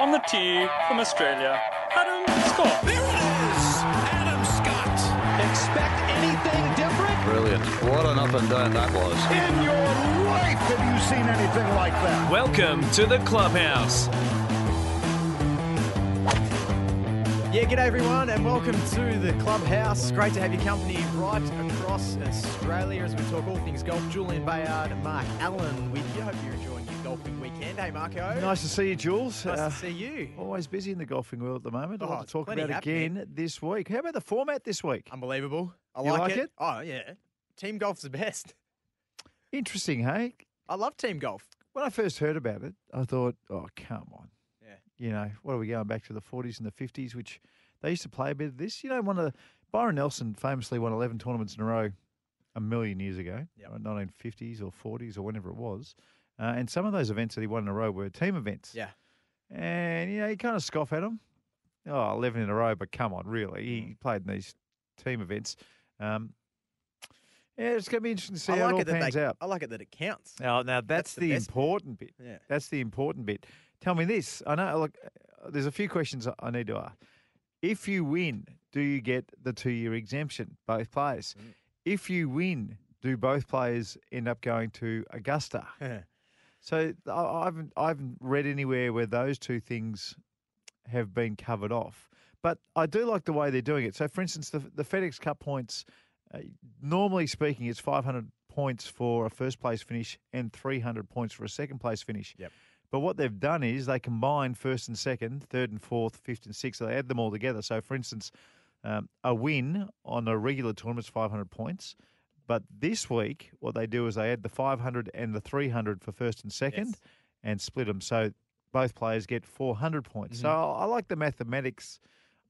On the tee from Australia, Adam Scott. There it is! Adam Scott. Expect anything different? Brilliant. What an up and down that was. In your life have you seen anything like that? Welcome to the clubhouse. Yeah, g'day everyone, and welcome to the clubhouse. Great to have your company right across Australia as we talk all things golf. Julian Bayard, Mark Allen with you. Hope you're enjoying your golfing weekend. Hey, Marco. Nice to see you, Jules. Nice Uh, to see you. Always busy in the golfing world at the moment. A Oh, to talk about happening. again this week. How about the format this week? Unbelievable. I You like, like it. it? Oh, yeah. Team golf's the best. Interesting, hey? I love team golf. When I first heard about it, I thought, oh, come on. Yeah. You know, what are we going back to the 40s and the 50s, which they used to play a bit of this? You know, one of the, Byron Nelson famously won 11 tournaments in a row a million years ago, Yep. right, 1950s or 40s or whenever it was. Uh, and some of those events that he won in a row were team events. Yeah. And, you know, you kind of scoff at him. Oh, 11 in a row, but come on, really. Mm. He played in these team events. Um, yeah, it's going to be interesting to see I how like it all it pans they, out. I like it that it counts. Oh, now that's, the the, best bit. important bit. Yeah. That's the important bit. Tell me this. I know. Look, there's a few questions I- need to ask. If you win, do you get the two-year exemption? Both players. Mm. If you win, do both players end up going to Augusta? So I haven't I haven't read anywhere where those two things have been covered off. But I do like the way they're doing it. So, for instance, the the FedEx Cup points, uh, normally speaking, it's 500 points for a first place finish and 300 points for a second place finish. Yep. But what they've done is they combine first and second, third and fourth, fifth and sixth. So they add them all together. So, for instance, um, a win on a regular tournament is 500 points. But this week, what they do is they add the 500 and the 300 for first and second Yes. and split them. So both players get 400 points. So Mm-hmm. I I like the mathematics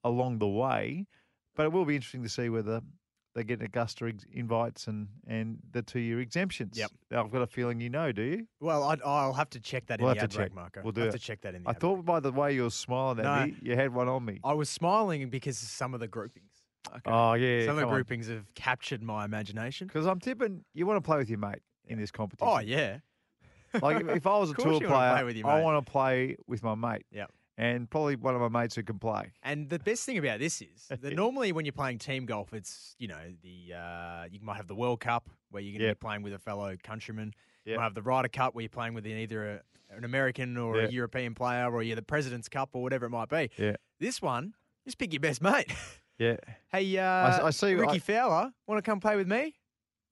along the way, but it will be interesting to see whether they get Augusta ex- invites and, and the two year exemptions. Yep. I've got a feeling you know, do you? Well, I'd, I'll have to check that We'll in the ad check. Marco. We'll do I'll have it. to check that in the I ad break. thought by the way you were smiling at No. me, you had one on me. I was smiling because of some of the groupings. Okay. Oh, yeah. some of the groupings have captured my imagination. Because I'm tipping you want to play with your mate in this competition. Oh, yeah. Like if, if I was a Of course tour you wanna player, play with your I mate. want to play with my mate. Yep. And probably one of my mates who can play. And the best thing about this is that normally when you're playing team golf, it's you know the uh, you might have the World Cup where you're going to Yep. be playing with a fellow countryman. You Yep. might have the Ryder Cup where you're playing with either a, an American or Yeah. a European player, or you're the President's Cup or whatever it might be. Yeah. This one, just pick your best mate. Yeah. hey, uh, I see- Rickie I- Fowler, want to come play with me?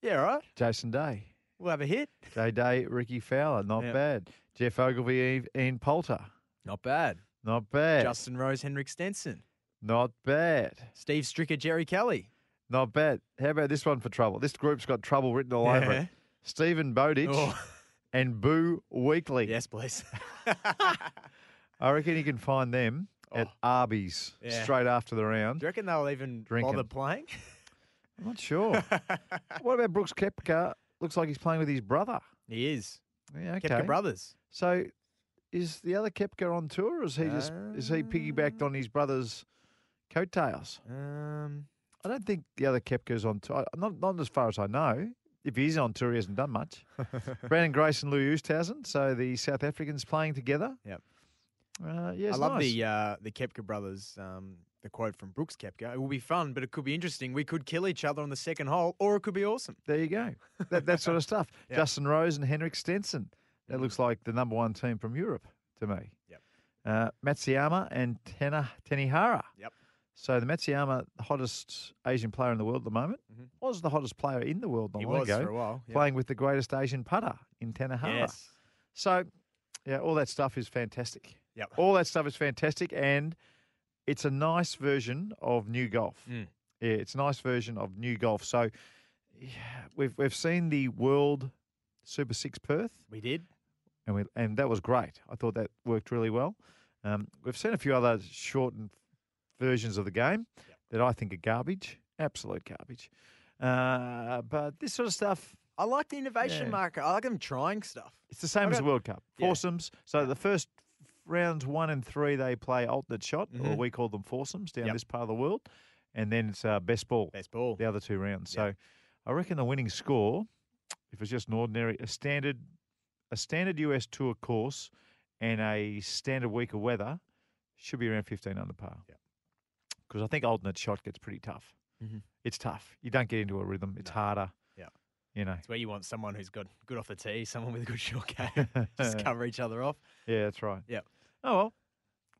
Yeah, all right. Jason Day. We'll have a hit. Day Day, Rickie Fowler. Not Yep. bad. Geoff Ogilvy, Ian- Poulter. Not bad. Not bad. Justin Rose, Henrik Stenson, Not bad. Steve Stricker, Jerry Kelly. Not bad. How about this one for trouble? This group's got trouble written all over it. Steven Bowditch Oh. and Boo Weekley. Yes, please. I reckon you can find them at Arby's Oh. Yeah. straight after the round. Do you reckon they'll even Drinking. bother playing? I'm not sure. what about Brooks Koepka? Looks like he's playing with his brother. He is. Yeah, okay. Koepka Brothers. So, is the other Koepka on tour, or is he just is he piggybacked on his brother's coattails? Um, I don't think the other Koepka's on tour. Not not as far as I know. If he is on tour, he hasn't done much. Branden Grace and Louis Oosthuizen, so the South Africans playing together. Yep. Uh, yeah, I love nice. the uh, the Koepka brothers. Um, the quote from Brooks Koepka. It will be fun, but it could be interesting. We could kill each other on the second hole, or it could be awesome. There you go. That that sort of stuff. Yep. Justin Rose and Henrik Stenson. That looks like the number one team from Europe to me. Yep. Uh, Matsuyama and Tena Tanihara. Yep. So the Matsuyama, the hottest Asian player in the world at the moment, Mhm. was the hottest player in the world not he long was ago, for a while. Playing with the greatest Asian putter in Tanihara. Yes. So, yeah, all that stuff is fantastic. Yep. All that stuff is fantastic, and it's a nice version of new golf. Mm. Yeah, it's a nice version of new golf. So, yeah, we've we've seen the World Super Six Perth, We did. and we and that was great. I thought that worked really well. Um, we've seen a few other shortened versions of the game that I think are garbage, absolute garbage. Uh, but this sort of stuff, I like the innovation Yeah. marker. I like them trying stuff. it's the same as the World Cup. Yeah. Foursomes. So the first rounds one and three they play alternate shot, or Mhm. we call them foursomes down Yep. this part of the world, and then it's uh, best ball. Best ball. the other two rounds. Yeah. So I reckon the winning score, if it's just an ordinary, a standard, a standard US Tour course, and a standard week of weather, should be around 15 under par. Yep. Because I think alternate shot gets pretty tough. Mhm. It's tough. You don't get into a rhythm. It's No. harder. Yeah. You know. It's where you want someone who's got good off the tee, someone with a good short game. Just cover each other off. Yeah, that's right. Yeah. Oh well,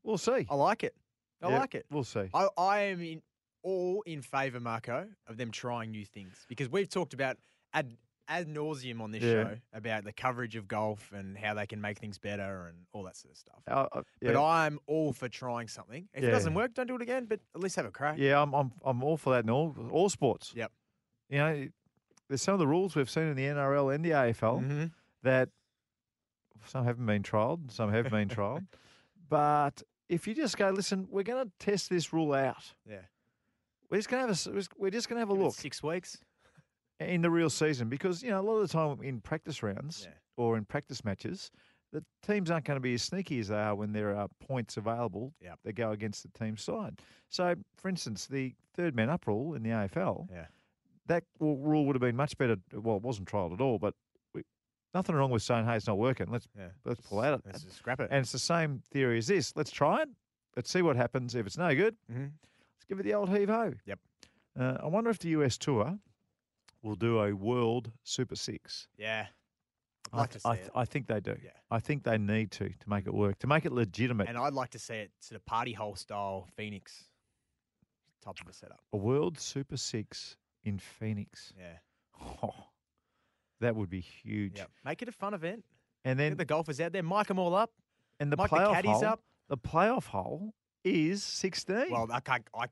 we'll see. I like it. I Yeah, like it. We'll see. I, I am in all in favour, Marco, of them trying new things because we've talked about ad ad nauseum on this Yeah. show about the coverage of golf and how they can make things better and all that sort of stuff. Uh, uh, But. I'm all for trying something. If it doesn't work, don't do it again. But at least have a crack. Yeah, I'm I'm I'm all for that in all all sports. Yep. You know, there's some of the rules we've seen in the NRL and the AFL Mhm. that some haven't been trialled, some have been trialled. But if you just go, listen, we're going to test this rule out. Yeah. We're just going to have a, we're just going to have a Give look Six weeks. in the real season because you know a lot of the time in practice rounds Yeah. or in practice matches, the teams aren't going to be as sneaky as they are when there are points available Yep. that go against the team's side. So, for instance, the third man up rule in the AFL, Yeah. That rule would have been much better. Well, it wasn't trialled at all, but we, nothing wrong with saying, "Hey, it's not working. Let's Yeah. let's pull out it." Let's just scrap it. And it's the same theory as this. Let's try it. Let's see what happens. If it's no good, Mhm. let's give it the old heave ho. Yep. Uh, I wonder if the US Tour will do a World Super Six. Yeah. I'd I, like th- I, th- I think they do. Yeah. I think they need to to make it work, to make it legitimate. And I'd like to see it sort of party hole style Phoenix type of a setup. a World Super Six in Phoenix. Yeah. Oh, that would be huge. Yeah. Make it a fun event. And Get then the golfers out there, mic them all up. and the mic the playoff caddies hole. up. The playoff hole is sixteen. Well, I can't. I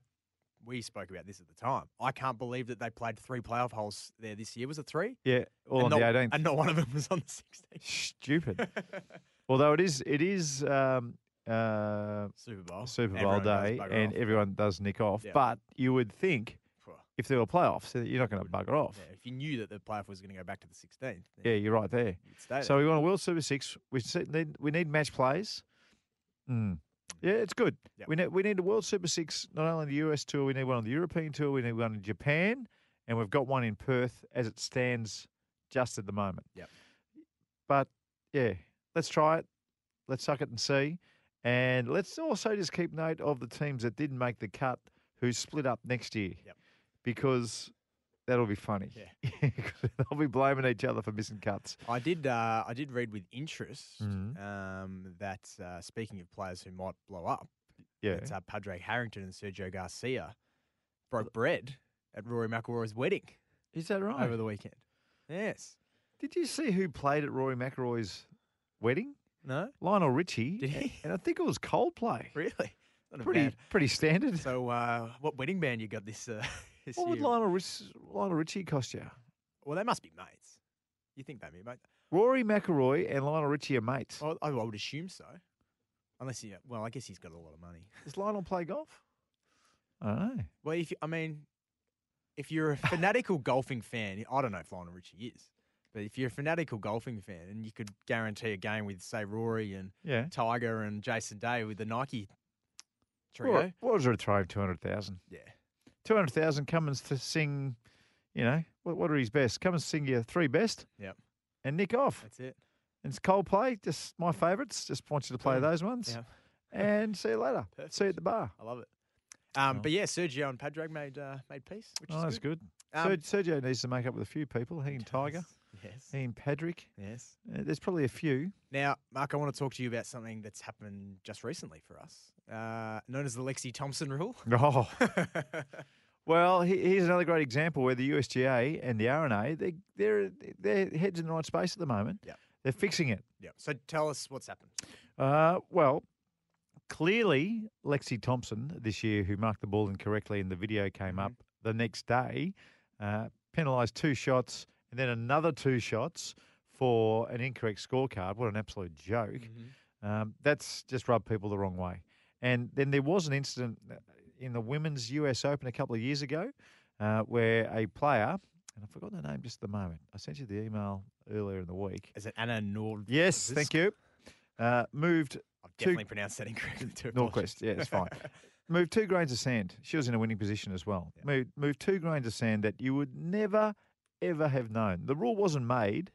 we spoke about this at the time. I can't believe that they played three playoff holes there this year. Was it three? yeah, all and on not, the eighteenth. and not one of them was on the 16th. Stupid. Although it is, it is um, uh, Super Bowl. Super Bowl Everyone day, and off. everyone does nick off. Yeah. But you would think. If there were playoffs, that you're not going to bugger off. Yeah, if you knew that the playoff was going to go back to the 16th, Yeah, you're right there. So we want a World Super Six. We need we need match plays. Mm. Yeah, it's good. Yep. We need we need a World Super Six. Not only on the US tour, we need one on the European tour. We need one in Japan, and we've got one in Perth as it stands just at the moment. Yep. But yeah, let's try it. Let's suck it and see, and let's also just keep note of the teams that didn't make the cut who split up next year. Yep. Because that'll be funny. Yeah. they'll be blaming each other for missing cuts. I did. Uh, I did read with interest Mhm. um, that uh, speaking of players who might blow up, Yeah. that uh, Padraig Harrington and Sergio Garcia broke bread at Rory McIlroy's wedding Is that right? over the weekend. Yes. Did you see who played at Rory McIlroy's wedding? No. Lionel Richie. Did he? And I think it was Coldplay. Really? Not Pretty pretty standard. So, uh, what wedding band you got this uh, this what would? Lionel, Rich, Lionel Richie cost you? well, they must be mates. You think they be mates? Rory McIlroy and Lionel Richie are mates. I, I would assume so. Unless he, well, I guess he's got a lot of money. Does Lionel play golf? I don't know. Well, if you, I mean, if you're a fanatical golfing fan, I don't know if Lionel Richie is, but if you're a fanatical golfing fan and you could guarantee a game with, say, Rory and Yeah. Tiger and Jason Day with the Nike What, trio, what was it a throw of 200,000? yeah, 200,000 come and to sing, you know, what, what are his best? Come and sing your three best. Yep. And nick off. that's it. And it's Coldplay, just my favourites. Just want you to play those ones. Yeah. And see you later. See you at the bar. I love it. Um, Oh. But yeah, Sergio and Padraig made uh, made peace, which Oh, is that's good. good. Um, Sergio needs to make up with a few people. He and Tiger, Yes. he and Patrick. Yes. Uh, there's probably a few. Now, Mark, I want to talk to you about something that's happened just recently for us, uh, known as the Lexi Thompson rule. Oh, well, here's another great example where the USGA and the R&A they they're their heads in the right space at the moment. Yep. They're fixing it. yeah. So tell us what's happened. Uh, well, clearly Lexi Thompson this year, who marked the ball incorrectly, and the video came up the next day, uh, penalised two shots and then another two shots for an incorrect scorecard. What an absolute joke! Um, that's just rubbed people the wrong way. And then there was an incident uh, in the Women's US Open a couple of years ago uh, where a player, and I've forgotten the name just at the moment. I sent you the email earlier in the week. Is it Anna Nord? Yes, thank you. Uh, moved I've definitely pronounced that incorrectly too. Nordqvist, yeah, it's fine. moved two grains of sand. She was in a winning position as well. Yeah. Moved, moved two grains of sand that you would never, ever have known. The rule wasn't made.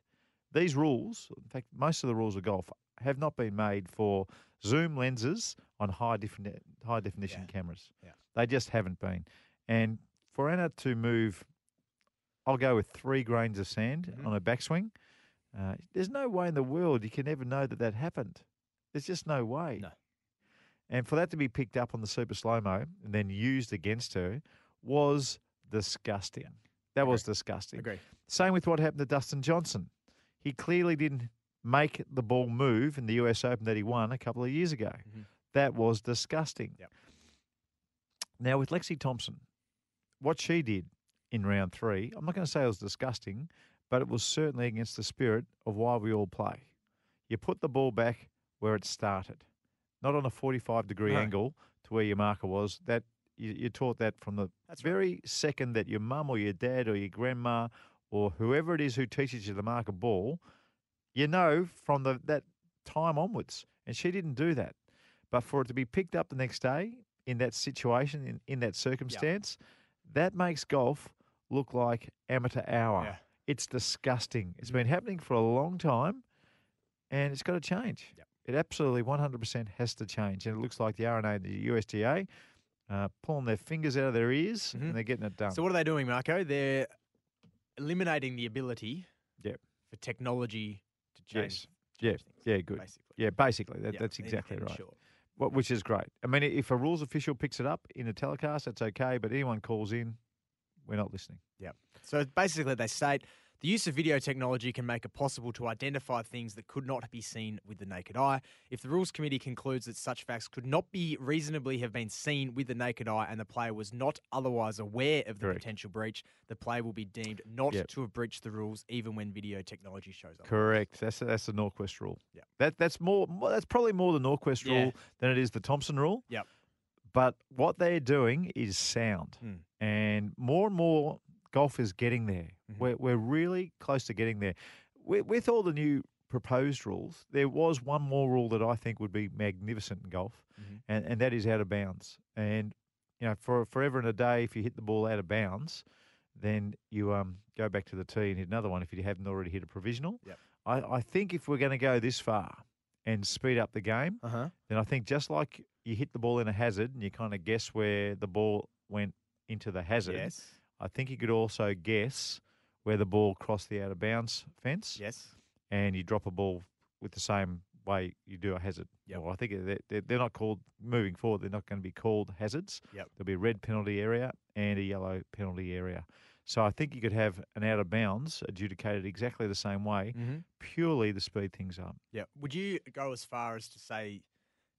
These rules, in fact, most of the rules of golf have not been made for zoom lenses on high defini- high definition Yeah. cameras. Yeah. They just haven't been. And for Anna to move, I'll go with three grains of sand Mhm. on her backswing. Uh, there's no way in the world you can ever know that that happened. There's just no way. No. And for that to be picked up on the super slow mo and then used against her was disgusting. That was disgusting. Agree. Same with what happened to Dustin Johnson. He clearly didn't make the ball move in the US Open that he won a couple of years ago. Mhm. That was disgusting. Yep. Now, with Lexi Thompson, what she did in round three, I'm not going to say it was disgusting, but it was certainly against the spirit of why we all play. You put the ball back where it started, not on a 45 degree No. angle to where your marker was. That you, you're taught that from the That's right. very second that your mum or your dad or your grandma or whoever it is who teaches you to mark a ball, you know from the that time onwards. And she didn't do that. But for it to be picked up the next day in that situation, in, in that circumstance, that makes golf look like amateur hour. Yeah. It's disgusting. It's mm-hmm. been happening for a long time and it's got to change. Yep. It absolutely 100% has to change. And it looks like the R&A and the USGA uh, pulling their fingers out of their ears Mhm. and they're getting it done. So what are they doing, Marco? They're eliminating the ability Yep. for technology to change. Yeah, change things, yeah, good. Basically. yeah, basically, that, Yeah, that's exactly right. Wh- Which is great. I mean, if a rules official picks it up in a telecast, that's okay. But anyone calls in, we're not listening. Yeah. So basically, they state the use of video technology can make it possible to identify things that could not be seen with the naked eye. If the Rules Committee concludes that such facts could not be reasonably have been seen with the naked eye and the player was not otherwise aware of the Correct. potential breach, the player will be deemed not Yep. to have breached the rules even when video technology shows up. Correct. That's that's the Nordqvist rule. Yeah. That that's more. more- That's probably more the Nordqvist Yeah. rule than it is the Thompson rule. Yep. But what they're doing is sound, Mm. and more and more golf is getting there. Mhm. We're we're really close to getting there. With, with all the new proposed rules, there was one more rule that I think would be magnificent in golf, Mhm. and and that is out of bounds. And you know, for forever and a day, if you hit the ball out of bounds, then you um go back to the tee and hit another one if you haven't already hit a provisional. Yep. I, I think if we're going to go this far and speed up the game, Uh huh. then I think just like you hit the ball in a hazard and you kind of guess where the ball went into the hazard, Yes. I think you could also guess where the ball crossed the out of bounds fence Yes. and you drop a ball with the same way you do a hazard. Yep. Well, I think they're, they're, not called, moving forward, they're not going to be called hazards. Yep. There'll be a red penalty area and a yellow penalty area. So I think you could have an out of bounds adjudicated exactly the same way, Mm-hmm. purely to speed things up. Yeah. Would you go as far as to say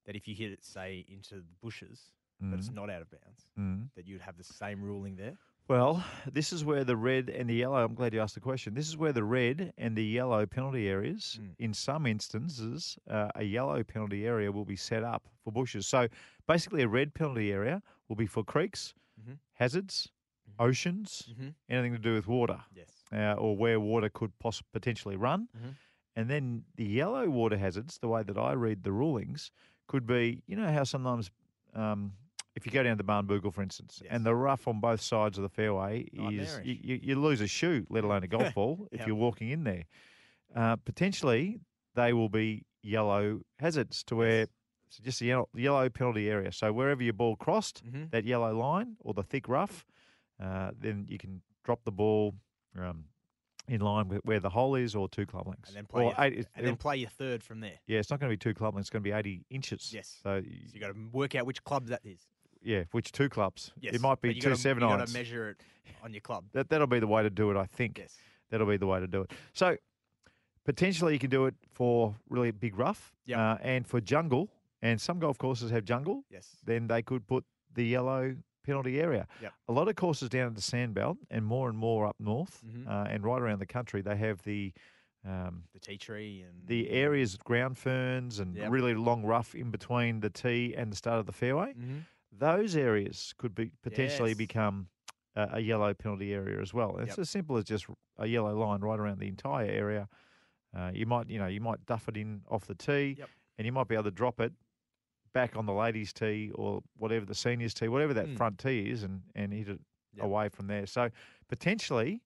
that if you hit it, say, into the bushes, but it's Mm, not out of bounds, mm. that you'd have the same ruling there? Well, this is where the red and the yellow. I'm glad you asked the question. This is where the red and the yellow penalty areas, Mm. in some instances, uh, a yellow penalty area will be set up for bushes. So basically, a red penalty area will be for creeks, Mhm. hazards, Mhm. oceans, Mm-hmm. anything to do with water, Yes. uh, or where water could poss- potentially run. Mhm. And then the yellow water hazards, the way that I read the rulings, could be you know how sometimes. Um, if you go down to Barnbougle, for instance, Yes. and the rough on both sides of the fairway is you, you, you lose a shoe, let alone a golf ball, if Yep. you're walking in there. Uh, potentially, they will be yellow hazards to where Yes. so just a yellow, yellow penalty area. So wherever your ball crossed Mm-hmm. that yellow line or the thick rough, uh, then you can drop the ball um, in line with where the hole is or two club lengths. And then play, Or your, eight, and then play your third from there. yeah, it's not going to be two club lengths. It's going to be 80 inches. Yes. So, So you got to work out which club that is. Yeah, which two clubs? Yes. It might be two gotta, seven you irons. got to measure it on your club. That that'll be the way to do it, I think. Yes. That'll be the way to do it. So potentially you can do it for really big rough Yep. uh, and for jungle. And some golf courses have jungle. Yes. Then they could put the yellow penalty area. Yep. A lot of courses down at the sandbelt and more and more up north Mhm. uh, and right around the country, they have the um, The tea tree and the areas of ground ferns and Yep. really long rough in between the tee and the start of the fairway. Mhm. Those areas could be potentially Yes. become a, a yellow penalty area as well. It's Yep. as simple as just a yellow line right around the entire area. Uh, you might, you know, you might duff it in off the tee, Yep. and you might be able to drop it back on the ladies' tee or whatever the seniors' tee, whatever that Mm. front tee is, and and hit it Yep. away from there. So potentially,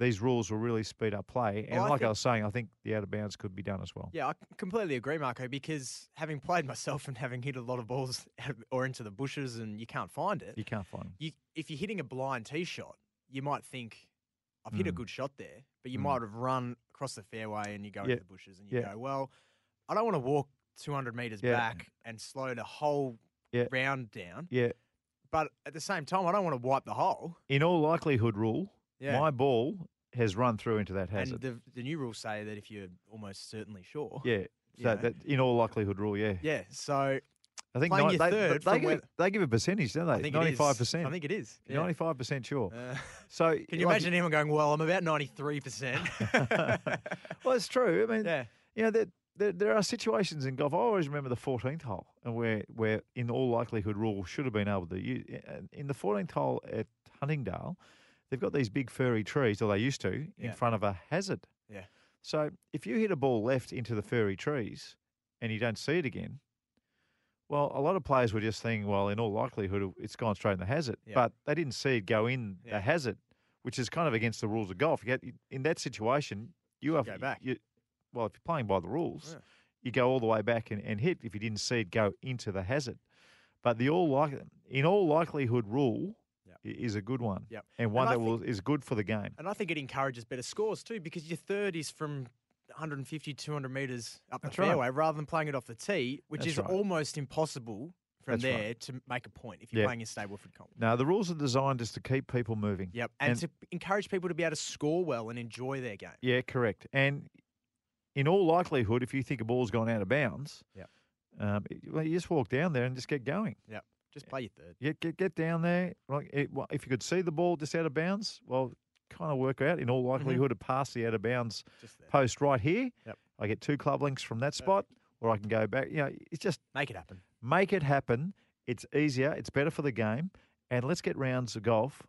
these rules will really speed up play. And Well, I like I was saying, I think the out of bounds could be done as well. Yeah, I completely agree, Marco, because having played myself and having hit a lot of balls or into the bushes and you can't find it, You can't find them. you, if you're hitting a blind tee shot, you might think, I've hit a Mm. good shot there, but you Mm. might have run across the fairway and you go Yeah, into the bushes and you yeah. go, well, I don't want to walk 200 metres Yeah. back and slow the whole round down, Yeah. but at the same time, I don't want to wipe the hole. In all likelihood, rule, Yeah. my ball has run through into that and hazard. the, the new rules say that if you're almost certainly sure. yeah. So know. that in all likelihood, rule, yeah. Yeah, so I think Playing ni- your they, third they, give, they give a percentage, don't they? I think. Ninety-five percent. I think it is. yeah. Ninety-five percent sure. Uh, So can you like- imagine anyone going, well, I'm about 93%? well, it's true. I mean, yeah. you know, there, there, there are situations in golf. I always remember the 14th hole, and where, where in all likelihood, rule should have been able to use. In the 14th hole at Huntingdale, they've got these big furry trees, or they used to, in Yeah. front of a hazard. Yeah. So if you hit a ball left into the furry trees and you don't see it again, well, a lot of players were just thinking, well, in all likelihood, it's gone straight in the hazard. Yeah. But they didn't see it go in Yeah. the hazard, which is kind of against the rules of golf. You get, in that situation, you have go back. You, well, if you're playing by the rules, Yeah. you go all the way back and, and hit if you didn't see it go into the hazard. But the all like in all likelihood rule is a good one, Yep. and one I that will is good for the game. And I think it encourages better scores too, because your third is from 150, 200 metres up the That's right. fairway rather than playing it off the tee, which That's is right. almost impossible from That's right. there to make a point if you're Yeah. playing in Stableford Comp. Now the rules are designed just to keep people moving. Yep. And, And- to encourage people to be able to score well and enjoy their game. Yeah, correct. And in all likelihood, if you think a ball's gone out of bounds, Yep. um, well, you just walk down there and just get going. Just play your third. Get get, get down there. Like it, well, if you could see the ball just out of bounds, well, kind of work out. In all mm-hmm. likelihood, to pass the out of bounds post right here. Yep. I get two club links from that spot, or I can go back. You know, it's just Make it happen. make it happen. It's easier. It's better for the game. And let's get rounds of golf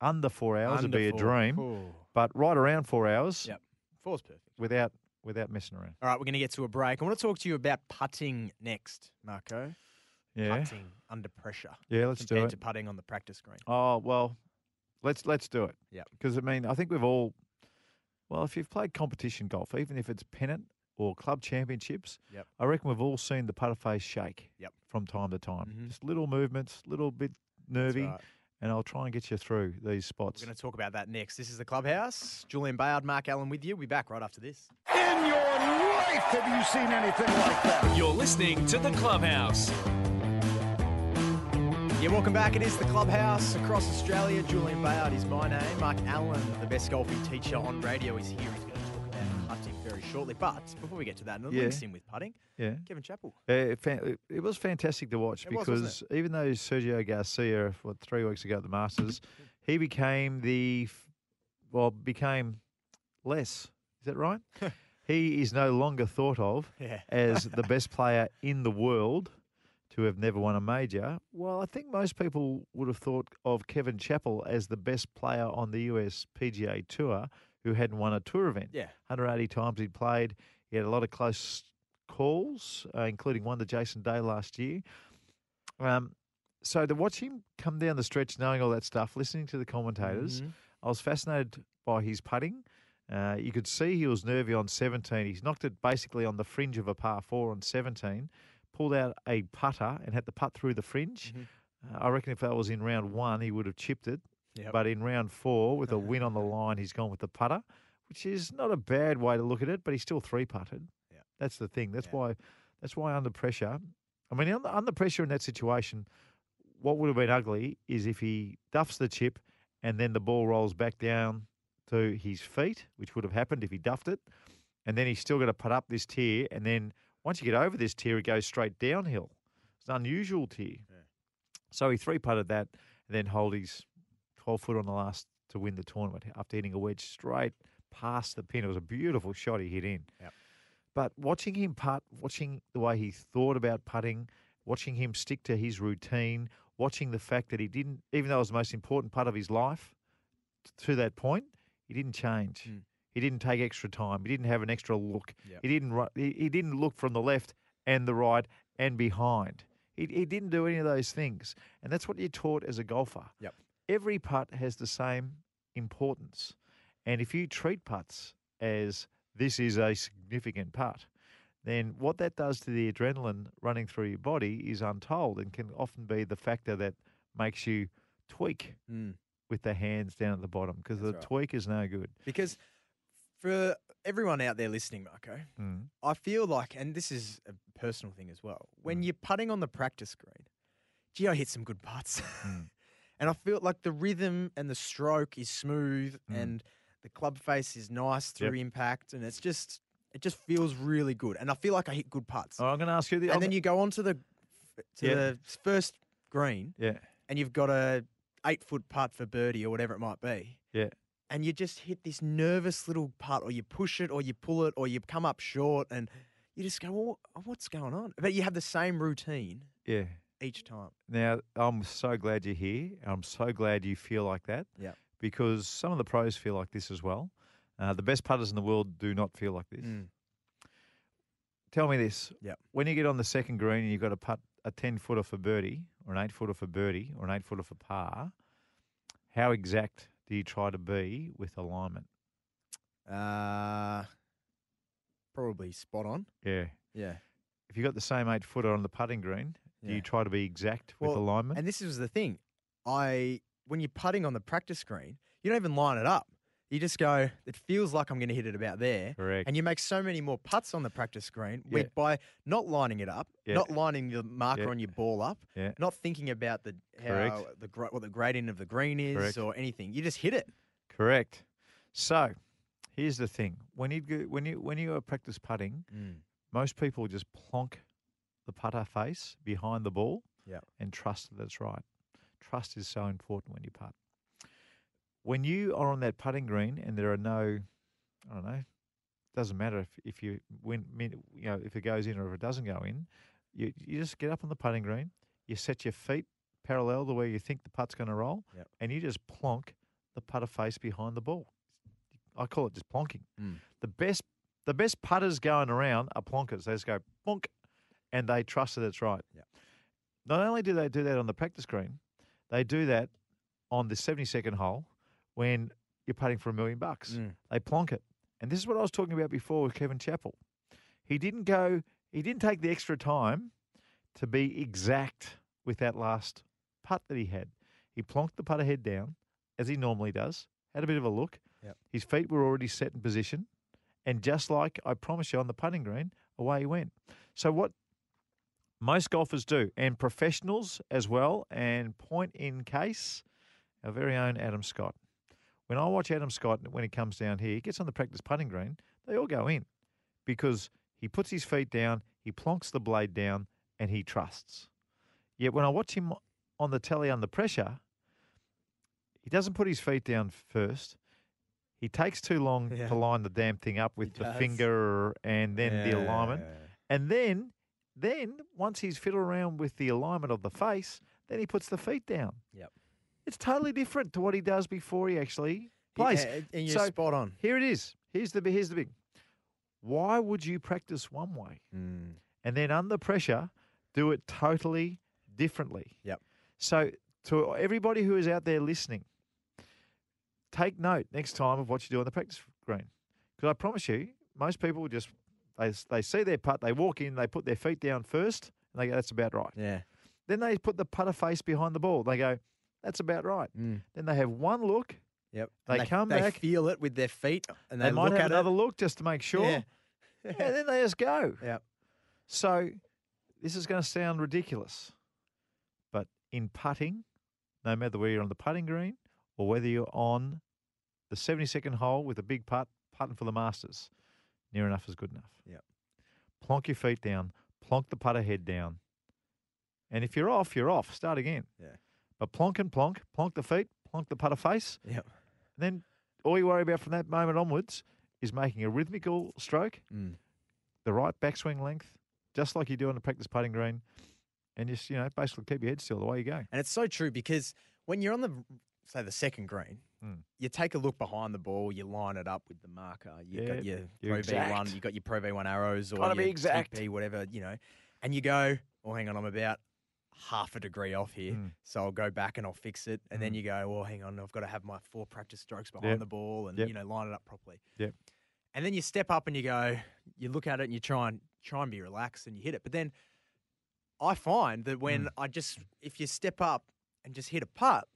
under four hours would Under be a dream, Ooh. but right around four hours Yep. Four's perfect. without without messing around. All right, we're going to get to a break. I want to talk to you about putting next, Marco. Yeah, Putting under pressure yeah. Let's do compared it. to putting on the practice green. Oh well, let's let's do it. Yeah. Because I mean, I think we've all. Well, if you've played competition golf, even if it's pennant or club championships, Yep. I reckon we've all seen the putter face shake. Yep. From time to time, Mhm. just little movements, little bit nervy, right. and I'll try and get you through these spots. We're going to talk about that next. This is the Clubhouse. Julian Bayard, Mark Allen with you. We'll be back right after this. In your life, have you seen anything like that? You're listening to The Clubhouse. Yeah, welcome back. It is the Clubhouse across Australia. Julian Bayard is my name. Mark Allen, the best golfing teacher on radio, is here. He's going to talk about putting very shortly. But before we get to that, and it Yeah. links in with putting, yeah. Kevin Chappell. Uh, it, it was fantastic to watch It was, because even though Sergio Garcia, what three weeks ago at the Masters, he became the well became less. Is that right? he is no longer thought of Yeah. as the best player in the world to have never won a major. Well, I think most people would have thought of Kevin Chappell as the best player on the US PGA Tour who hadn't won a tour event. Yeah. 180 times he'd played. He had a lot of close calls, uh, including one to Jason Day last year. Um, so to watch him come down the stretch, knowing all that stuff, listening to the commentators, Mhm. I was fascinated by his putting. Uh, you could see he was nervy on 17. He's knocked it basically on the fringe of a par four on 17, pulled out a putter and had to putt through the fringe. Mhm. Uh, I reckon if that was in round one, he would have chipped it. Yep. But in round four, with a win on the line, he's gone with the putter, which is not a bad way to look at it. But he's still three putted. Yeah. That's the thing. That's Yeah. why. That's why under pressure. I mean, under, under pressure in that situation, what would have been ugly is if he duffs the chip and then the ball rolls back down to his feet, which would have happened if he duffed it, and then he's still got to put up this tier, and then once you get over this tier, it goes straight downhill. It's an unusual tier. Yeah. So he three putted that, and then hold his twelve foot on the last to win the tournament after hitting a wedge straight past the pin. It was a beautiful shot he hit in. Yep. But watching him putt, watching the way he thought about putting, watching him stick to his routine, watching the fact that he didn't, even though it was the most important part of his life, to that point, he didn't change. Mm. He didn't take extra time. He didn't have an extra look. Yep. He didn't. he didn't look from the left and the right and behind. He, he didn't do any of those things, and that's what you're taught as a golfer. Yep. Every putt has the same importance, And if you treat putts as this is a significant putt, then what that does to the adrenaline running through your body is untold and can often be the factor that makes you tweak Mm. with the hands down at the bottom because the right. tweak is no good. Because for everyone out there listening, Marco, Mm. I feel like, and this is a personal thing as well, Mm. when you're putting on the practice green, gee, I hit some good putts. Mm. and I feel like the rhythm and the stroke is smooth Mm. and the club face is nice through Yep. impact. And it's just, it just feels really good. And I feel like I hit good putts. Oh, I'm going to ask you the. and then you go on to the, to Yeah. the first green yeah, and you've got a eight foot putt for birdie or whatever it might be. yeah, and you just hit this nervous little putt, or you push it, or you pull it, or you come up short, and you just go, well, "What's going on?" But you have the same routine yeah. each time. Now, I'm so glad you're here. I'm so glad you feel like that. Yeah. Because some of the pros feel like this as well. Uh, the best putters in the world do not feel like this. Mm. Tell me this. Yep. When you get on the second green and you've got to putt a 10 footer for birdie, or an 8 footer for birdie, or an 8 footer for par, how exact do you try to be with alignment? Uh, probably spot on. Yeah. Yeah. If you've got the same 8 footer on the putting green, do Yeah. you try to be exact with Well, alignment? And this is the thing. I when you're putting on the practice green, you don't even line it up. You just go. It feels like I'm going to hit it about there. Correct. And you make so many more putts on the practice green Yeah. with, by not lining it up, Yeah. not lining the marker Yeah. on your ball up, Yeah. not thinking about the how Correct. the what the gradient of the green is Correct. or anything. You just hit it. Correct. So, here's the thing: when you when you when you are practice putting, mm. most people just plonk the putter face behind the ball Yep. and trust that it's right. Trust is so important when you putt. When you are on that putting green and there are no, I don't know, doesn't matter if, if you win, you know, if it goes in or if it doesn't go in, you, you just get up on the putting green, you set your feet parallel to where you think the putt's going to roll, Yep. and you just plonk the putter face behind the ball. I call it just plonking. Mm. The best the best putters going around are plonkers. They just go plonk, and they trust that it's right. Yep. Not only do they do that on the practice green, they do that on the 72nd hole when you're putting for a million bucks. Mm. They plonk it. And this is what I was talking about before with Kevin Chappell. He didn't go, he didn't take the extra time to be exact with that last putt that he had. He plonked the putter head down, as he normally does, had a bit of a look. Yep. His feet were already set in position. And just like I promise you on the putting green, away he went. So, what most golfers do, and professionals as well, and point in case, our very own Adam Scott. When I watch Adam Scott, when he comes down here, he gets on the practice putting green, they all go in because he puts his feet down, he plonks the blade down, and he trusts. Yet when I watch him on the telly under pressure, he doesn't put his feet down first. He takes too long Yeah. to line the damn thing up with the finger and then the alignment. And then, then once he's fiddled around with the alignment of the face, then he puts the feet down. Yep. It's totally different to what he does before he actually plays. Yeah, and you're So- spot on. Here it is. Here's the here's the big. Why would you practice one way Mm. and then under pressure do it totally differently? Yep. So to everybody who is out there listening, take note next time of what you do on the practice green, because I promise you, most people just they they see their putt, they walk in, they put their feet down first, and they go, "That's about right." Yeah. Then they put the putter face behind the ball. They go, "That's about right." Mm. Then they have one look. Yep. They And come they back- feel it with their feet, and they, They, might look have at another it. look just to make sure. Yeah. and then they just go. Yep. So this is going to sound ridiculous, but in putting, no matter whether you're on the putting green or whether you're on the 72nd hole with a big putt, putting for the Masters, near enough is good enough. Yep. Plonk your feet down, plonk the putter head down. And if you're off, you're off. Start again. Yeah. But plonk and plonk, plonk the feet, plonk the putter face. Yep. And then all you worry about from that moment onwards is making a rhythmical stroke, Mm. the right backswing length, just like you do on the practice putting green, and just you know basically keep your head still the way you go. And it's so true because when you're on the say the second green, Mm. you take a look behind the ball, you line it up with the marker. You Yeah, got your Pro exact. you got your Pro V one arrows or Gotta be your exact. TP, whatever you know, and you go, oh, hang on, I'm about half a degree off here, Mm. so I'll go back and I'll fix it. And then Mm. you go, well, hang on, I've got to have my four practice strokes behind Yep. the ball and Yep. you know line it up properly. Yep. And then you step up and you go, you look at it and you try and try and be relaxed and you hit it. But then I find that when Mm. I just if you step up and just hit a putt,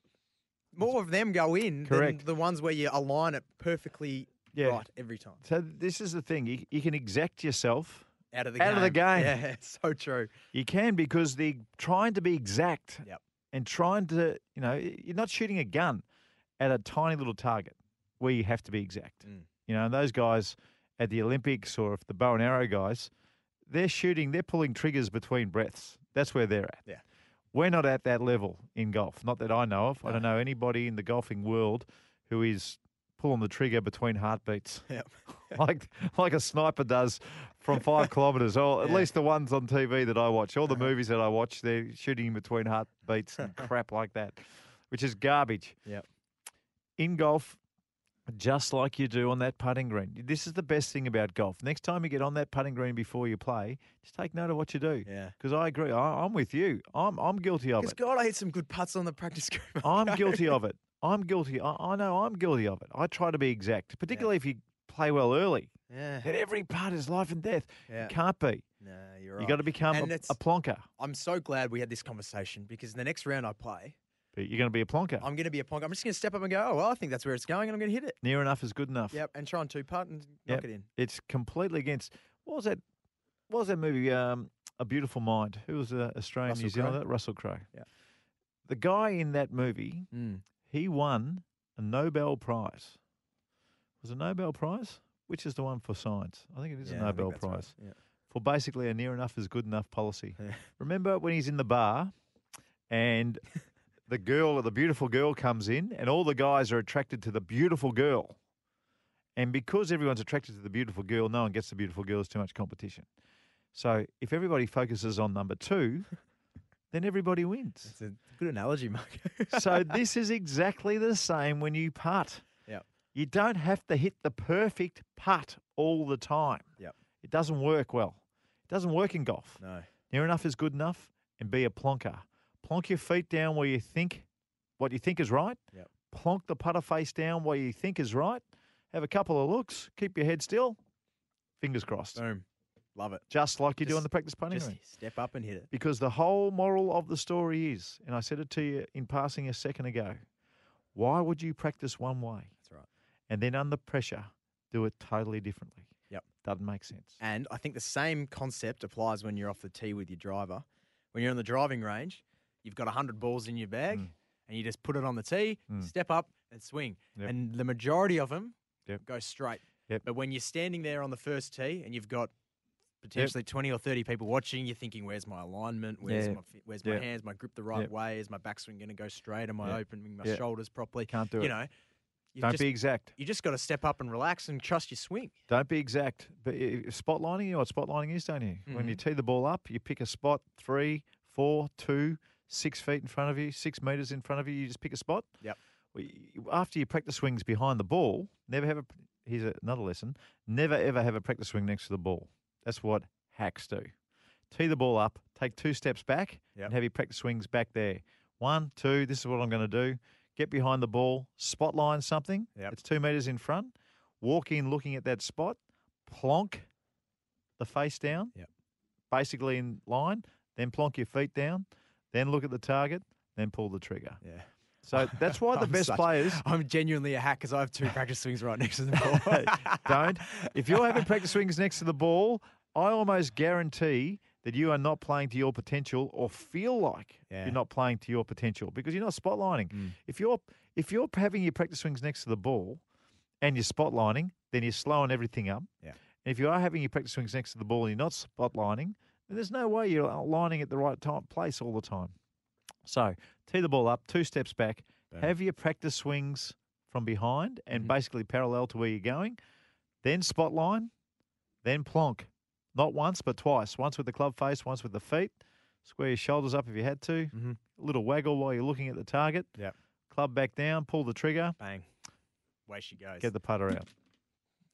more of them go in Correct. than the ones where you align it perfectly Yeah. right every time. So this is the thing. You, you can exact yourself. Out of the Out game. of the game. Yeah, so true. You can because they're trying to be exact Yep. and trying to, you know, you're not shooting a gun at a tiny little target where you have to be exact. Mm. You know, and those guys at the Olympics or if the bow and arrow guys, they're shooting, they're pulling triggers between breaths. That's where they're at. Yeah. We're not at that level in golf. Not that I know of. I don't know anybody in the golfing world who is pulling the trigger between heartbeats Yep. like like a sniper does from five kilometres. Or at Yeah. least the ones on TV that I watch. All the uh-huh. movies that I watch, they're shooting in between heartbeats and crap like that, which is garbage. Yep. In golf, just like you do on that putting green. This is the best thing about golf. Next time you get on that putting green before you play, just take note of what you do. Yeah. Because I agree. I, I'm with you. I'm I'm guilty of it. God, I hit some good putts on the practice green. I'm guilty of it. I'm guilty. I, I know I'm guilty of it. I try to be exact, particularly if you play well early. Yeah. That every putt is life and death. Yeah. You can't be. No, you're right. You got to become a, a plonker. I'm so glad we had this conversation because the next round I play, But you're going to be a plonker. I'm going to be a punk. I'm just going to step up and go, oh, well, I think that's where it's going and I'm going to hit it. Near enough is good enough. Yep. And try and two putt and knock Yep. it in. It's completely against. What was that? What was that movie? Um, a Beautiful Mind. Who was the Australian Russell New Crowe? Zealander? Russell Crowe. Yeah. The guy in that movie, Mm. He won a Nobel Prize. Was it a Nobel Prize? Which is the one for science? I think it is Yeah, a Nobel that's right. Prize Yeah. for basically a near enough is good enough policy. Yeah. Remember when he's in the bar and the girl or the beautiful girl comes in and all the guys are attracted to the beautiful girl. And because everyone's attracted to the beautiful girl, no one gets the beautiful girl. It's too much competition. So if everybody focuses on number two, then everybody wins. It's a good analogy, Mark. so this is exactly the same when you putt. Yep. You don't have to hit the perfect putt all the time. Yep. It doesn't work well. It doesn't work in golf. no. Near enough is good enough and be a plonker. Plonk your feet down where you think what you think is right. Yep. Plonk the putter face down where you think is right. Have a couple of looks. Keep your head still. Fingers crossed. Boom. Love it. Just like you do on the practice putting Just step up and hit it. Because the whole moral of the story is, and I said it to you in passing a second ago, why would you practice one way That's right. and then under pressure do it totally differently? Yep. Doesn't make sense. And I think the same concept applies when you're off the tee with your driver. When you're on the driving range, you've got 100 balls in your bag Mm. and you just put it on the tee, Mm. step up and swing. Yep. And the majority of them Yep. go straight. Yep. But when you're standing there on the first tee and you've got potentially 20 or 30 people watching, you're thinking, where's my alignment? Where's Yeah. my where's my Yep. hands? My grip the right Yep. way? Is my backswing going to go straight? Am I Yep. opening my Yep. shoulders properly? Can't do you it. know, you Don't just, be exact. you just got to step up and relax and trust your swing. Don't be exact. But i- spot lining, you know what spot lining is, don't you? When you Mhm. tee the ball up, you pick a spot three, four, two, six feet in front of you, six meters in front of you. You just pick a spot. Yep. After you practice swings behind the ball, never have a. Here's another lesson: never ever have a practice swing next to the ball. That's what hacks do. Tee the ball up, take two steps back, Yep. and have your practice swings back there. One, two. This is what I'm going to do. Get behind the ball, spot line something. Yep. It's two meters in front. Walk in looking at that spot, plonk the face down, Yep. basically in line, then plonk your feet down, then look at the target, then pull the trigger. Yeah. So that's why the best such- players I'm genuinely a hack because I have two practice swings right next to the ball. don't. If you're having practice swings next to the ball, I almost guarantee that you are not playing to your potential or feel like Yeah. you're not playing to your potential because you're not spotlining. Mm. If you're if you're having your practice swings next to the ball and you're spotlining, then you're slowing everything up. Yeah. And if you are having your practice swings next to the ball and you're not spotlining, then there's no way you're lining at the right time place all the time. So tee the ball up, two steps back, have your practice swings from behind and Mhm. basically parallel to where you're going, then spot line, then plonk. Not once, but twice. Once with the club face, once with the feet. Square your shoulders up if you had to. Mhm. A little waggle while you're looking at the target. Yep. Club back down, pull the trigger, Bang. Way she goes. get the putter out.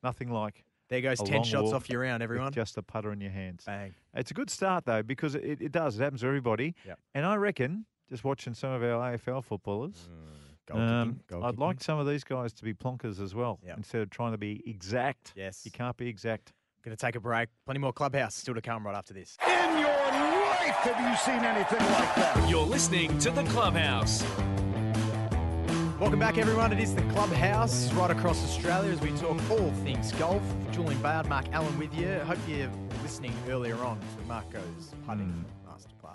Nothing like There goes a 10 long shots off your round, everyone. Just a putter in your hands. Bang. It's a good start though because it, it does. It happens to everybody. Yep. And I reckon just watching some of our AFL footballers, Goal um, kicking, I'd kicking. like some of these guys to be plonkers as well Yep. instead of trying to be exact. Yes. You can't be exact. Going to take a break. Plenty more Clubhouse still to come right after this. In your life, have you seen anything like that? You're listening to the Clubhouse. Welcome back, everyone. It is the Clubhouse right across Australia as we talk all things golf. Julian Bayard, Mark Allen with you. Hope you're listening earlier on to Marco's putting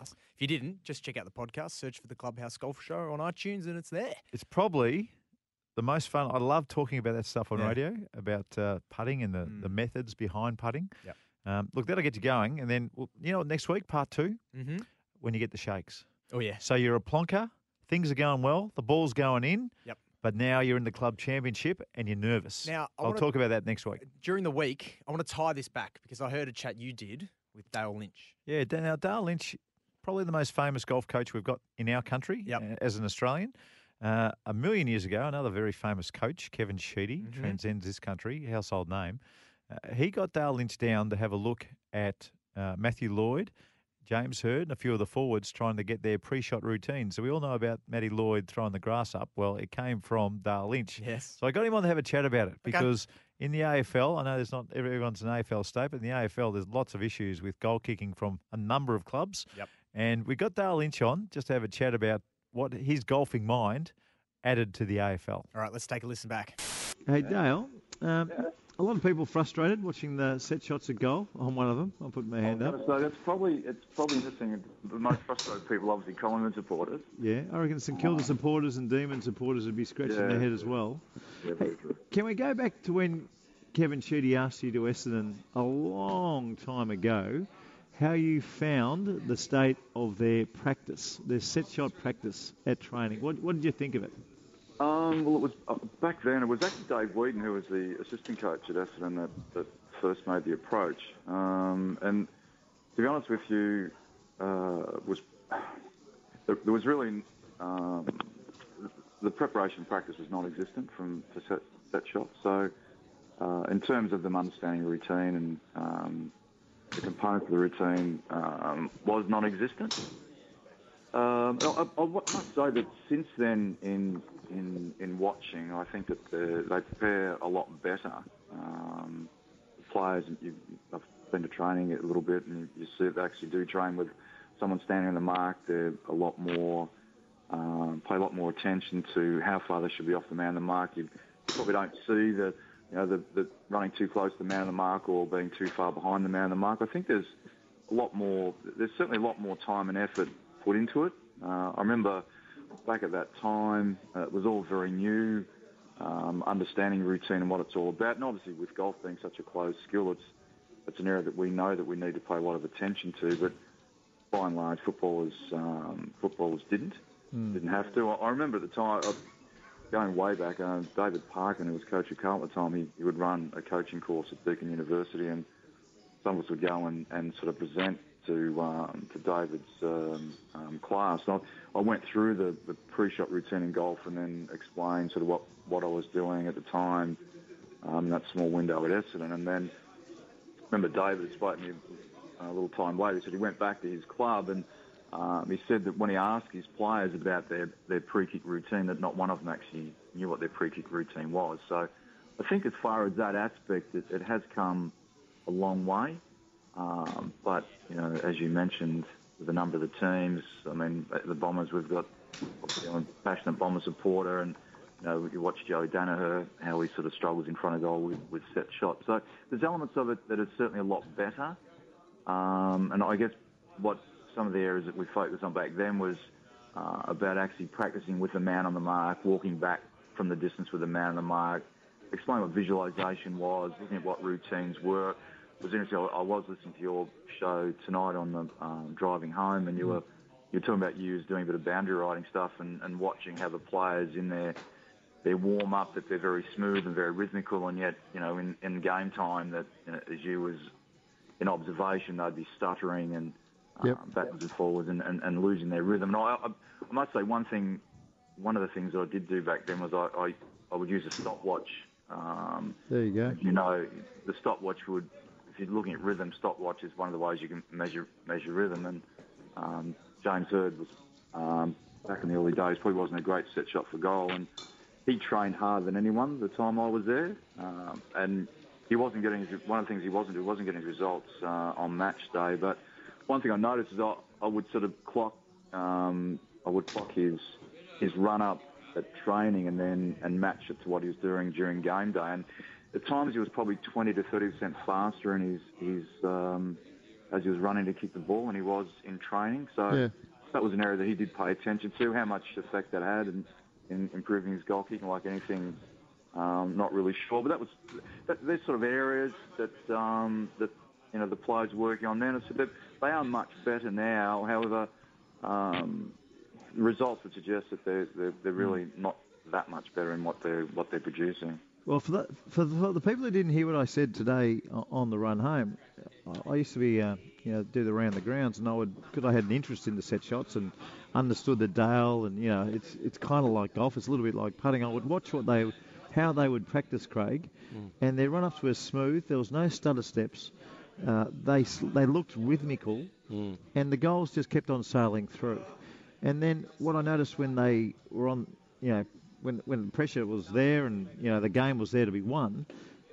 If you didn't, just check out the podcast, search for the Clubhouse Golf Show on iTunes, and it's there. It's probably the most fun. I love talking about that stuff on Yeah. radio about uh, putting and the, the Mm. methods behind putting. Yep. Um, look, that'll get you going. And then, well, you know, next week, part two, Mm-hmm. when you get the shakes. Oh, yeah. So you're a plonker, things are going well, the ball's going in. Yep. But now you're in the club championship and you're nervous. Now, I I'll talk about that next week. During the week, I want to tie this back because I heard a chat you did with Dale Lynch. Yeah, now Dale Lynch, probably the most famous golf coach we've got in our country Yep. uh, as an Australian. Uh, a million years ago, another very famous coach, Kevin Sheedy, Mhm. transcends this country, household name. Uh, he got Dale Lynch down to have a look at uh, Matthew Lloyd, James Hird, and a few of the forwards trying to get their pre-shot routine. So we all know about Matty Lloyd throwing the grass up. Well, it came from Dale Lynch. Yes. So I got him on to have a chat about it because in the AFL, I know there's not everyone's an AFL state, but in the AFL, there's lots of issues with goal kicking from a number of clubs. Yep. And we got Dale Lynch on just to have a chat about what his golfing mind added to the AFL. All right, let's take a listen back. Hey Dale, um, a lot of people frustrated watching the set shots at goal. I'm one of them. I'll put my hand up. So that's probably it's probably interesting. The most frustrated people, obviously, Collingwood supporters. Yeah, I reckon St Kilda supporters and Demon supporters would be scratching Yeah. their head as well. Yeah, very true. Can we go back to when Kevin Sheedy asked you to Essendon a long time ago how you found the state of their practice, their set shot practice at training? What, what did you think of it? Um, well, it was uh, back then. It was actually Dave Wheaton who was the assistant coach at Essendon that, that first made the approach. Um, and to be honest with you, uh, was there, there was really um, the preparation practice was non-existent from for set, set shots. So, uh, in terms of them understanding the routine and um, the components of the routine um, was non-existent. Um, I, I, must say that since then, in in in watching, I think that the, they prepare a lot better. Um, players, I've been to training a little bit, and you see that they actually do train with someone standing on the mark. They're a lot more um, pay a lot more attention to how far they should be off the man on the mark. You probably don't see the you know the, the running too close to the man on the mark or being too far behind the man on the mark. I think there's a lot more. There's certainly a lot more time and effort put into it. Uh, I remember back at that time, uh, it was all very new, um, understanding routine and what it's all about. And obviously, with golf being such a closed skill, it's it's an area that we know that we need to pay a lot of attention to. But by and large, footballers um, footballers didn't didn't have to. I, I remember at the time. Going way back, uh, David Parkin, who was coach at Carlton at the time, he, he would run a coaching course at Deakin University, and some of us would go and, and sort of present to um, to David's um, um, class. So I, I went through the, the pre-shot routine in golf and then explained sort of what, what I was doing at the time, um, that small window at Essendon. And then I remember David had spoken to me a little time later. He said he went back to his club and um, he said that when he asked his players about their, their pre-kick routine, that not one of them actually knew what their pre-kick routine was. So I think as far as that aspect, it, it has come a long way. Um, but, you know, as you mentioned, a number of the teams, I mean, the Bombers, we've got a passionate Bomber supporter and, you know, you watch Joey Daniher, how he sort of struggles in front of goal with, with set shots. So there's elements of it that are certainly a lot better. Um, and I guess what some of the areas that we focused on back then was uh, about actually practicing with the man on the mark, walking back from the distance with the man on the mark, explain what visualization was, looking at what routines were. It was interesting. I I was listening to your show tonight on the um, driving home, and you were you were talking about you was doing a bit of boundary riding stuff and, and watching how the players in their their warm up that they're very smooth and very rhythmical, and yet you know in, in game time that you know, as you was in observation they'd be stuttering and Yep. um, backwards and forwards and, and, and losing their rhythm. And I, I, I must say one thing, one of the things that I did do back then was I, I, I would use a stopwatch Um, There you go. you know, the stopwatch would, if you're looking at rhythm, stopwatch is one of the ways you can measure measure rhythm. And um, James Hird was um, back in the early days probably wasn't a great set shot for goal, and he trained harder than anyone the time I was there, um, and he wasn't getting his, one of the things he wasn't he wasn't getting his results uh, on match day. But one thing I noticed is I, I would sort of clock um, I would clock his his run up at training and then and match it to what he was doing during game day. And at times he was probably 20 to 30 percent faster in his his um, as he was running to kick the ball than he was in training. So Yeah. that was an area that he did pay attention to. How much effect that had in, in improving his goal kicking, like anything. Um, not really sure, but that was that, there's sort of areas that um, that you know the players working on now. So they they are much better now. However, um, results would suggest that they're, they're they're really not that much better in what they're what they're producing. Well, for the, for the, for the people who didn't hear what I said today on the run home, I- I used to be, uh, you know, do the round the grounds, and I would, because I had an interest in the set shots and understood the Dale, and you know, it's it's kind of like golf. It's a little bit like putting. I would watch what they, how they would practice, Craig, and their run ups were smooth. There was no stutter steps. Uh, they they looked rhythmical, and the goals just kept on sailing through. And then what I noticed when they were on, you know, when when the pressure was there and you know the game was there to be won,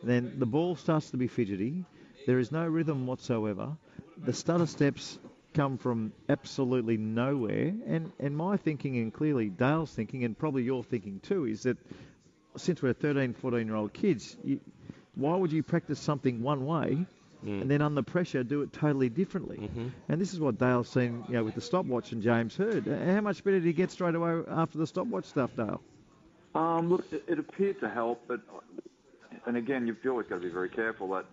then the ball starts to be fidgety. There is no rhythm whatsoever. The stutter steps come from absolutely nowhere. And and my thinking and clearly Dale's thinking and probably your thinking too is that since we're 13, 14 year old kids, you, why would you practice something one way and then under pressure do it totally differently? And this is what Dale's seen, you know, with the stopwatch and James Hird. How much better did he get straight away after the stopwatch stuff, Dale? Um, look, it, it appeared to help, but and again, you've always got to be very careful that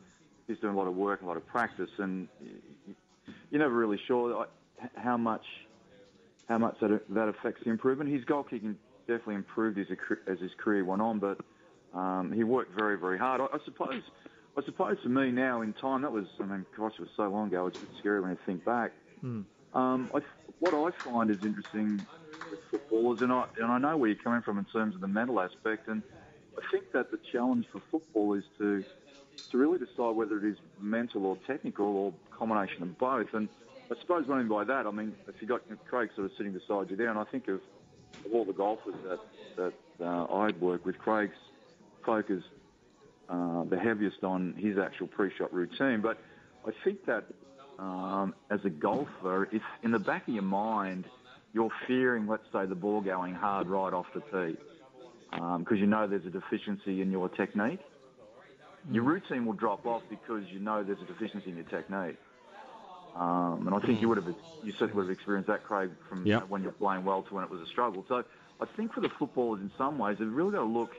he's doing a lot of work, a lot of practice, and you're never really sure how much how much that that affects the improvement. His goal kicking definitely improved as, as his career went on, but um, he worked very, very hard. I, I suppose. I suppose for me now in time, that was, I mean, gosh, it was so long ago, it's a bit scary when you think back. Um, I, what I find is interesting with footballers, and I, and I know where you're coming from in terms of the mental aspect, and I think that the challenge for football is to to really decide whether it is mental or technical or combination of both. And I suppose what I mean by that, I mean, if you've got Craig sort of sitting beside you there, and I think of, of all the golfers that, that uh, I'd work with, Craig's focus uh, the heaviest on his actual pre-shot routine. But I think that um, as a golfer, if in the back of your mind you're fearing, let's say, the ball going hard right off the tee, because you know there's a deficiency in your technique, your routine will drop off because you know there's a deficiency in your technique. Um, and I think you would have, you certainly would have experienced that, Craig, from Yep. when you're playing well to when it was a struggle. So I think for the footballers, in some ways, they've really got to look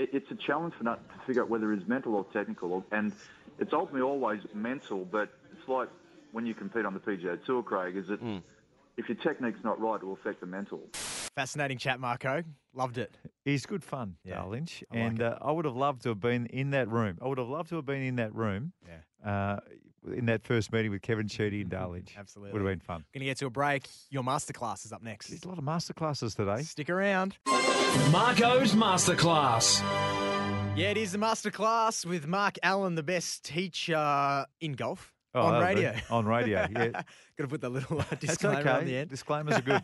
it, it's a challenge for not to figure out whether it's mental or technical, and it's ultimately always mental. But it's like when you compete on the PGA Tour, Craig, is that if your technique's not right, it will affect the mental. Fascinating chat, Marco. Loved it. He's good fun, Yeah, Dale Lynch. I like and uh, I would have loved to have been in that room. I would have loved to have been in that room Yeah. uh, in that first meeting with Kevin Sheedy and Dale Lynch. Absolutely. Would have been fun. Going to get to a break. Your masterclass is up next. There's a lot of masterclasses today. Stick around. Marco's Masterclass. Yeah, it is the masterclass with Mark Allen, the best teacher in golf on that'll do. radio. On radio, yeah. Got to put the little uh, That's disclaimer on the end. Disclaimers are good.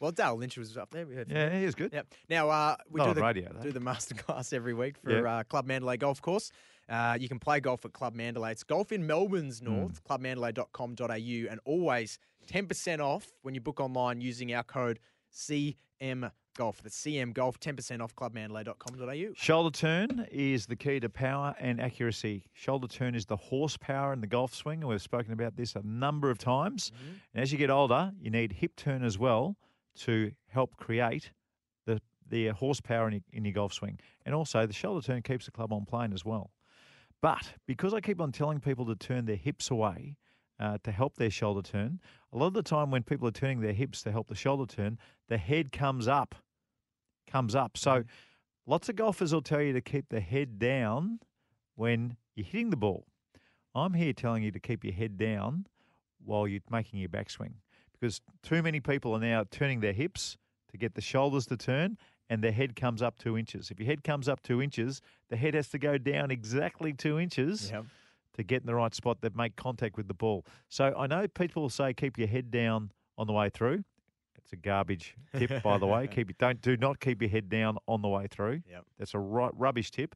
well, Dale Lynch was up there. We heard yeah, him. he was good. Yep. Now uh, we Not do the radio, though. do the masterclass every week for Yeah. uh, Club Mandalay Golf Course. Uh, you can play golf at Club Mandalay. It's golf in Melbourne's Hmm. north, clubmandalay.com.au, and always 10% off when you book online using our code CM Golf. That's CM Golf, 10% off clubmandalay.com.au. Shoulder turn is the key to power and accuracy. Shoulder turn is the horsepower in the golf swing, and we've spoken about this a number of times. And as you get older, you need hip turn as well to help create the the horsepower in your, in your golf swing. And also, the shoulder turn keeps the club on plane as well. But because I keep on telling people to turn their hips away uh, to help their shoulder turn, a lot of the time when people are turning their hips to help the shoulder turn, the head comes up. Comes up. So lots of golfers will tell you to keep the head down when you're hitting the ball. I'm here telling you to keep your head down while you're making your backswing because too many people are now turning their hips to get the shoulders to turn and the head comes up two inches. If your head comes up two inches, the head has to go down exactly two inches Yep. to get in the right spot that make contact with the ball. So I know people say keep your head down on the way through. It's a garbage tip, by the way. Keep it, don't do not keep your head down on the way through. Yep. That's a right, rubbish tip.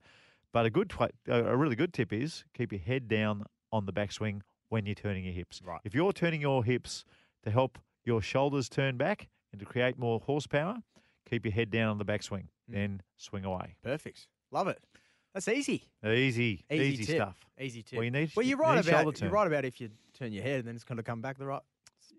But a good, a really good tip is keep your head down on the backswing when you're turning your hips. Right. If you're turning your hips to help your shoulders turn back and to create more horsepower, keep your head down on the backswing. Mm. Then swing away. Perfect. Love it. That's easy. Easy, Easy, easy, tip. stuff. Easy tip. Well, you need- Well, you you're right need about you're right about if you turn your head and then it's going to come back the right.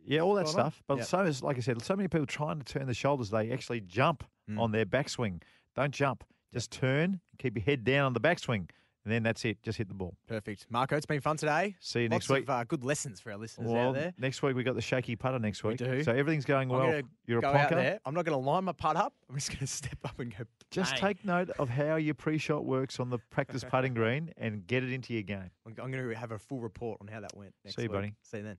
Yeah, all that Spot on. stuff. But so is, like I said, so many people trying to turn the shoulders, they actually jump Mm. on their backswing. Don't jump. Just turn, keep your head down on the backswing, and then that's it. Just hit the ball. Perfect. Marco, it's been fun today. See you Lots next week. Lots of, uh, good lessons for our listeners Well, out there. next week we've got the shaky putter next week. We do. So everything's going well. You're a go there. I'm not going to line my putt up. I'm just going to step up and go. Just bang. take note of how your pre-shot works on the practice putting green and get it into your game. I'm going to have a full report on how that went. Next See you, week. buddy. See you then.